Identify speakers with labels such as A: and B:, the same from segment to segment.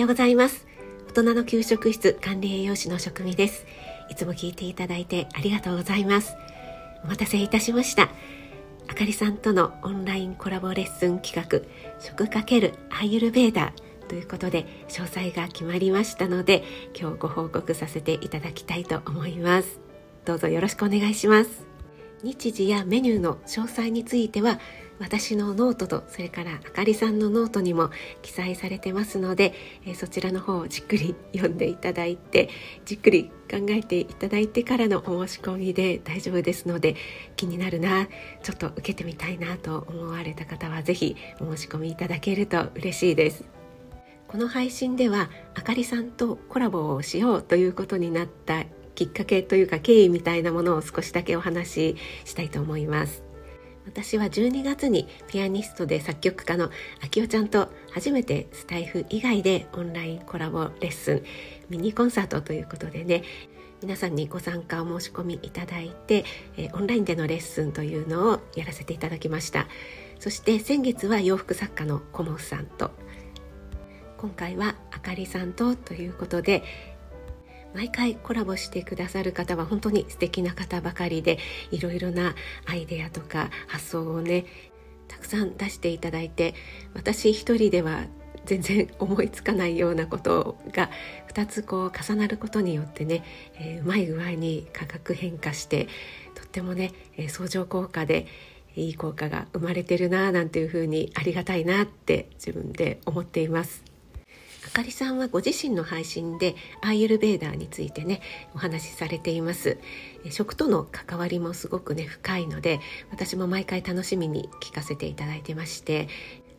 A: ようございます。大人の給食室管理栄養士の職味です。いつも聞いていただいてありがとうございます。お待たせいたしました。あかりさんとのオンラインコラボレッスン企画食×アーユルヴェーダということで詳細が決まりましたので今日ご報告させていただきたいと思います。どうぞよろしくお願いします。日時やメニューの詳細については私のノートとそれからあかりさんのノートにも記載されてますので、えそちらの方をじっくり読んでいただいてじっくり考えていただいてからのお申し込みで大丈夫ですので気になるなちょっと受けてみたいなと思われた方は是非お申し込みいただけると嬉しいです。この配信ではあかりさんとコラボをしようということになったきっかけというか経緯みたいなものを少しだけお話ししたいと思います。私は12月にピアニストで作曲家のあきおちゃんと初めてスタイフ以外でオンラインコラボレッスンミニコンサートということでね皆さんにご参加お申し込みいただいて、オンラインでのレッスンというのをやらせていただきました。そして先月は洋服作家のコモフさんと今回はあかりさんとということで毎回コラボしてくださる方は本当に素敵な方ばかりでいろいろなアイデアとか発想をねたくさん出していただいて私一人では全然思いつかないようなことが2つこう重なることによってね、えー、うまい具合に価格変化してとってもね、えー、相乗効果でいい効果が生まれてるななんていうふうにありがたいなって自分で思っています。あかりさんはご自身の配信でアーユルベーダーについてねお話しされています。食との関わりもすごくね深いので私も毎回楽しみに聞かせていただいてまして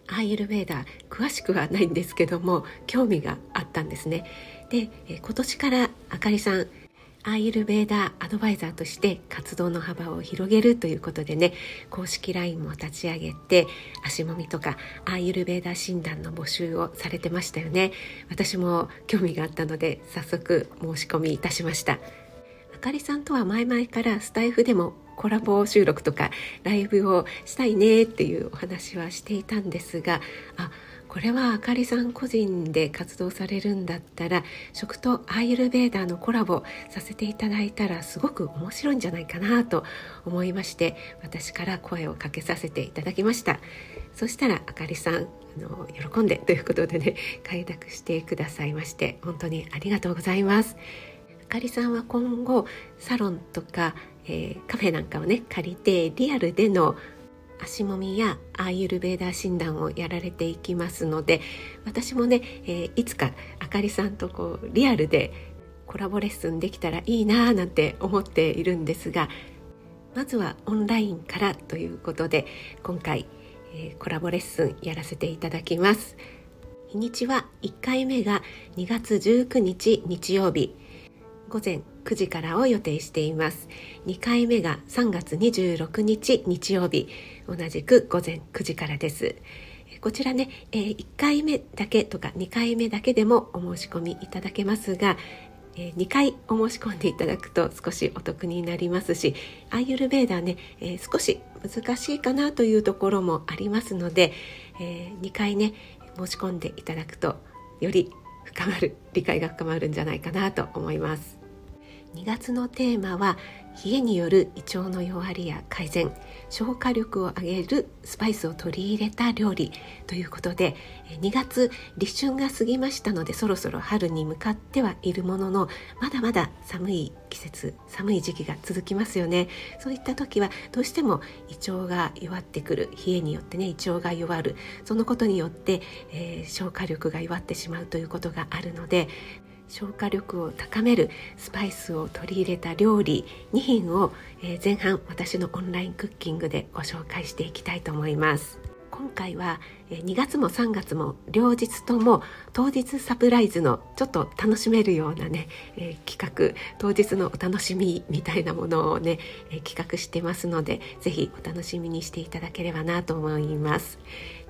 A: アーユルベーダー詳しくはないんですけども興味があったんですね。で今年からあかりさんアーユルベーダーアドバイザーとして活動の幅を広げるということでね公式 LINE も立ち上げて足もみとかアーユルベーダー診断の募集をされてましたよね。私も興味があったので早速申し込みいたしました。あかりさんとは前々からスタイフでもコラボ収録とかライブをしたいねっていうお話はしていたんですがあこれはあかりさん個人で活動されるんだったら食とアーユルベーダーのコラボさせていただいたらすごく面白いんじゃないかなと思いまして私から声をかけさせていただきました。そしたらあかりさんあの喜んでということでね開拓してくださいまして本当にありがとうございます。あかりさんは今後サロンとか、えー、カフェなんかをね借りてリアルでの足もみやアーユルベーダー診断をやられていきますので私もね、えー、いつかあかりさんとこうリアルでコラボレッスンできたらいいなーなんて思っているんですがまずはオンラインからということで今回、えー、コラボレッスンやらせていただきます。日にちは1回目が2月19日日曜日。午前9時からを予定しています。2回目が3月26日日曜日。同じく午前9時からです。こちらね、え、1回目だけとか2回目だけでもお申し込みいただけますがえ2回お申し込んでいただくと少しお得になりますしアーユルベーダーね、えー、少し難しいかなというところもありますので、えー、2回ね申し込んでいただくとより深まる理解が深まるんじゃないかなと思います。2月のテーマは冷えによる胃腸の弱りや改善消化力を上げるスパイスを取り入れた料理ということで2月立春が過ぎましたのでそろそろ春に向かってはいるもののまだまだ寒い季節寒い時期が続きますよね。そういった時はどうしても胃腸が弱ってくる冷えによってね胃腸が弱るそのことによって、えー、消化力が弱ってしまうということがあるので消化力を高めるスパイスを取り入れた料理2品を、え前半私のオンラインクッキングでご紹介していきたいと思います。今回は2月も3月も両日とも当日サプライズのちょっと楽しめるようなね、えー、企画当日のお楽しみみたいなものをね、えー、企画してますのでぜひお楽しみにしていただければなと思います。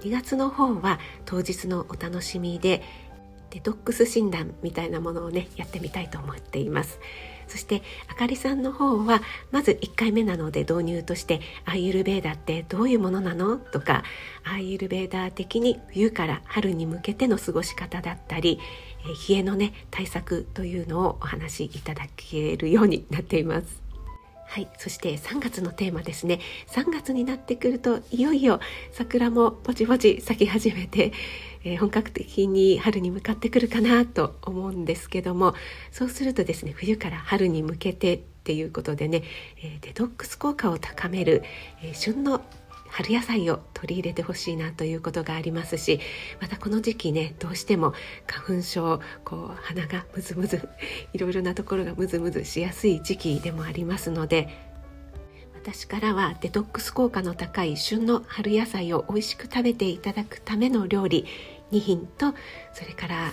A: 2月の方は当日のお楽しみでデトックス診断みたいなものをねやってみたいと思っています。そしてあかりさんの方はまず1回目なので導入としてアイユルベーダってどういうものなの？とかアイユルベーダー的に冬から春に向けての過ごし方だったり冷えのね対策というのをお話しいただけるようになっています。はい、そして3月のテーマですね。3月になってくるといよいよ桜もぼちぼち咲き始めて、え、本格的に春に向かってくるかなと思うんですけどもそうするとですね冬から春に向けてっていうことでね、え、デトックス効果を高める、え、旬の春野菜を取り入れてほしいなということがありますしまたこの時期ねどうしても花粉症こう鼻がムズムズ いろいろなところがムズムズしやすい時期でもありますので私からはデトックス効果の高い旬の春野菜を美味しく食べていただくための料理2品とそれから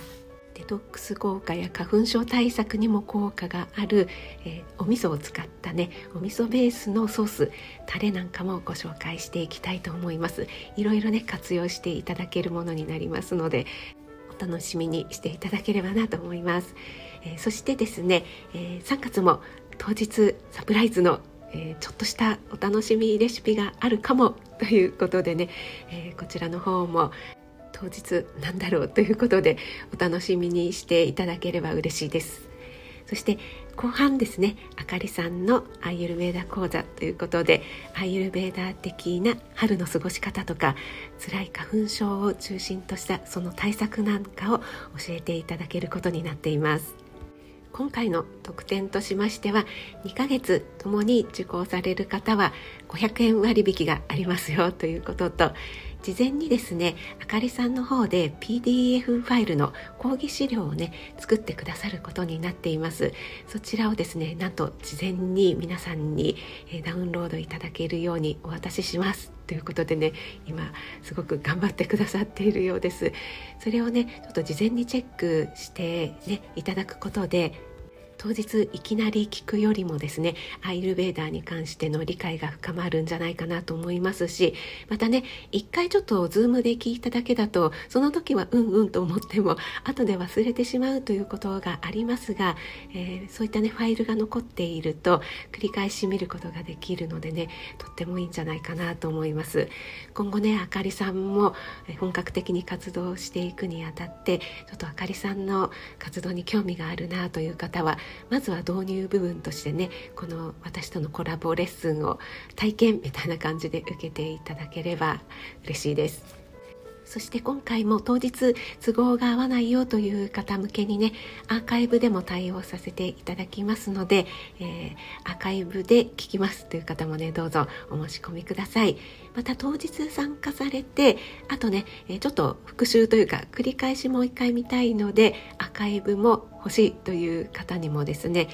A: デトックス効果や花粉症対策にも効果がある、えー、お味噌を使ったねお味噌ベースのソースタレなんかもご紹介していきたいと思います。いろいろね活用していただけるものになりますのでお楽しみにしていただければなと思います、えー、そしてですね、えー、3月も当日サプライズのえー、ちょっとしたお楽しみレシピがあるかもということでね、えー、こちらの方も当日なんだろうということでお楽しみにしていただければ嬉しいです。そして後半ですねあかりさんのアイユルベーダ講座ということでアイユルベーダ的な春の過ごし方とか辛い花粉症を中心としたその対策なんかを教えていただけることになっています。今回の特典としましては2ヶ月ともに受講される方は500円割引がありますよということと事前にですねあかりさんの方で PDF ファイルの講義資料をね作ってくださることになっています。そちらをですねなんと事前に皆さんにダウンロードいただけるようにお渡しします。ということでね今すごく頑張ってくださっているようです。それをねちょっと事前にチェックしてねいただくことで当日いきなり聞くよりもですねアイルベーダーに関しての理解が深まるんじゃないかなと思いますしまたね一回ちょっとズームで聞いただけだとその時はうんうんと思っても 後で忘れてしまうということがありますが、えー、そういったねファイルが残っていると繰り返し見ることができるのでねとってもいいんじゃないかなと思います。今後ねあかりさんも本格的に活動していくにあたってちょっとあかりさんの活動に興味があるなという方はまずは導入部分としてねこの私とのコラボレッスンを体験みたいな感じで受けていただければ嬉しいです。そして今回も当日都合が合わないよという方向けにねアーカイブでも対応させていただきますので、えー、アーカイブで聞きますという方もねどうぞお申し込みください。また当日参加されてあとねちょっと復習というか繰り返しもう一回見たいのでアーカイブも欲しいという方にもですね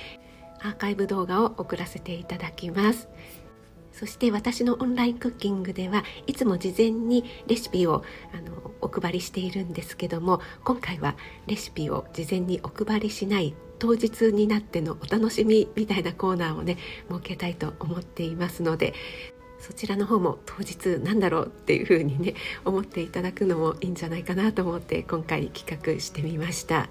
A: アーカイブ動画を送らせていただきます。そして私のオンラインクッキングではいつも事前にレシピをあのお配りしているんですけども今回はレシピを事前にお配りしない当日になってのお楽しみみたいなコーナーをね設けたいと思っていますのでそちらの方も当日なんだろうっていうふうにね思っていただくのもいいんじゃないかなと思って今回企画してみました。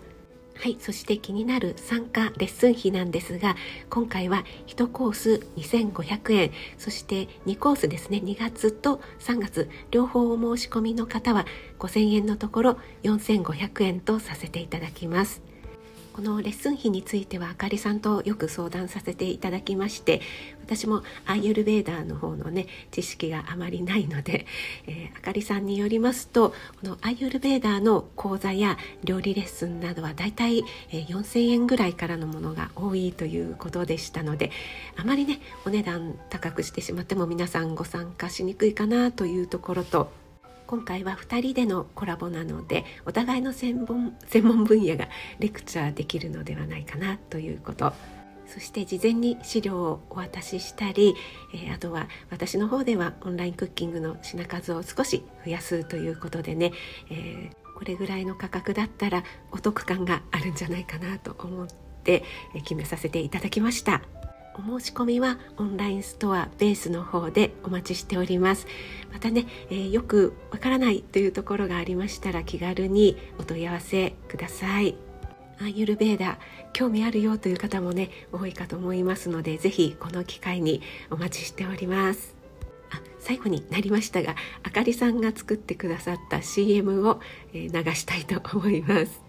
A: はい、そして気になる参加レッスン費なんですが今回は1コース2500円そして2コースですね2月と3月両方お申し込みの方は5000円のところ4500円とさせていただきます。このレッスン費についてはあかりさんとよく相談させていただきまして私もアイユルベーダーの方のね知識があまりないので、えー、あかりさんによりますとこのアイユルベーダーの講座や料理レッスンなどはだいたい4000円ぐらいからのものが多いということでしたのであまりねお値段高くしてしまっても皆さんご参加しにくいかなというところと今回は2人でのコラボなのでお互いの専門専門分野がレクチャーできるのではないかなということそして事前に資料をお渡ししたり、えー、あとは私の方ではオンラインクッキングの品数を少し増やすということでね、えー、これぐらいの価格だったらお得感があるんじゃないかなと思って決めさせていただきました。お申し込みはオンラインストアベースの方でお待ちしております。またね、えー、よくわからないというところがありましたら気軽にお問い合わせください。アーユルベーダ興味あるよという方もね多いかと思いますのでぜひこの機会にお待ちしております。あ最後になりましたがあかりさんが作ってくださった CM を、え、流したいと思います。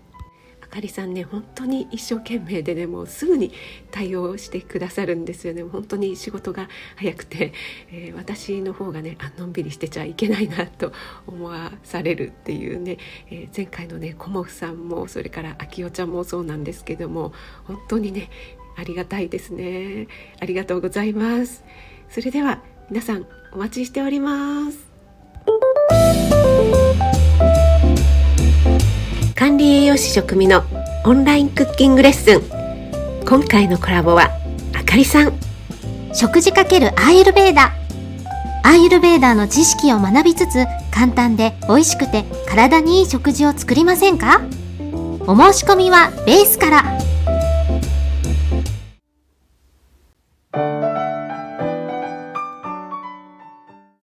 A: あかりさんね本当に一生懸命でねもうすぐに対応してくださるんですよね。本当に仕事が早くて、えー、私の方がねあのんびりしてちゃいけないなと思わされるっていうね、えー、前回のねコモフさんもそれからあきおちゃんもそうなんですけども本当にねありがたいですね。ありがとうございます。それでは皆さんお待ちしております。管理栄養士食味のオンラインクッキングレッスン。今回のコラボはあかりさん。
B: 食事かけるアーユルベーダ。アーユルベーダの知識を学びつつ簡単で美味しくて体にいい食事を作りませんか？お申し込みはベースから。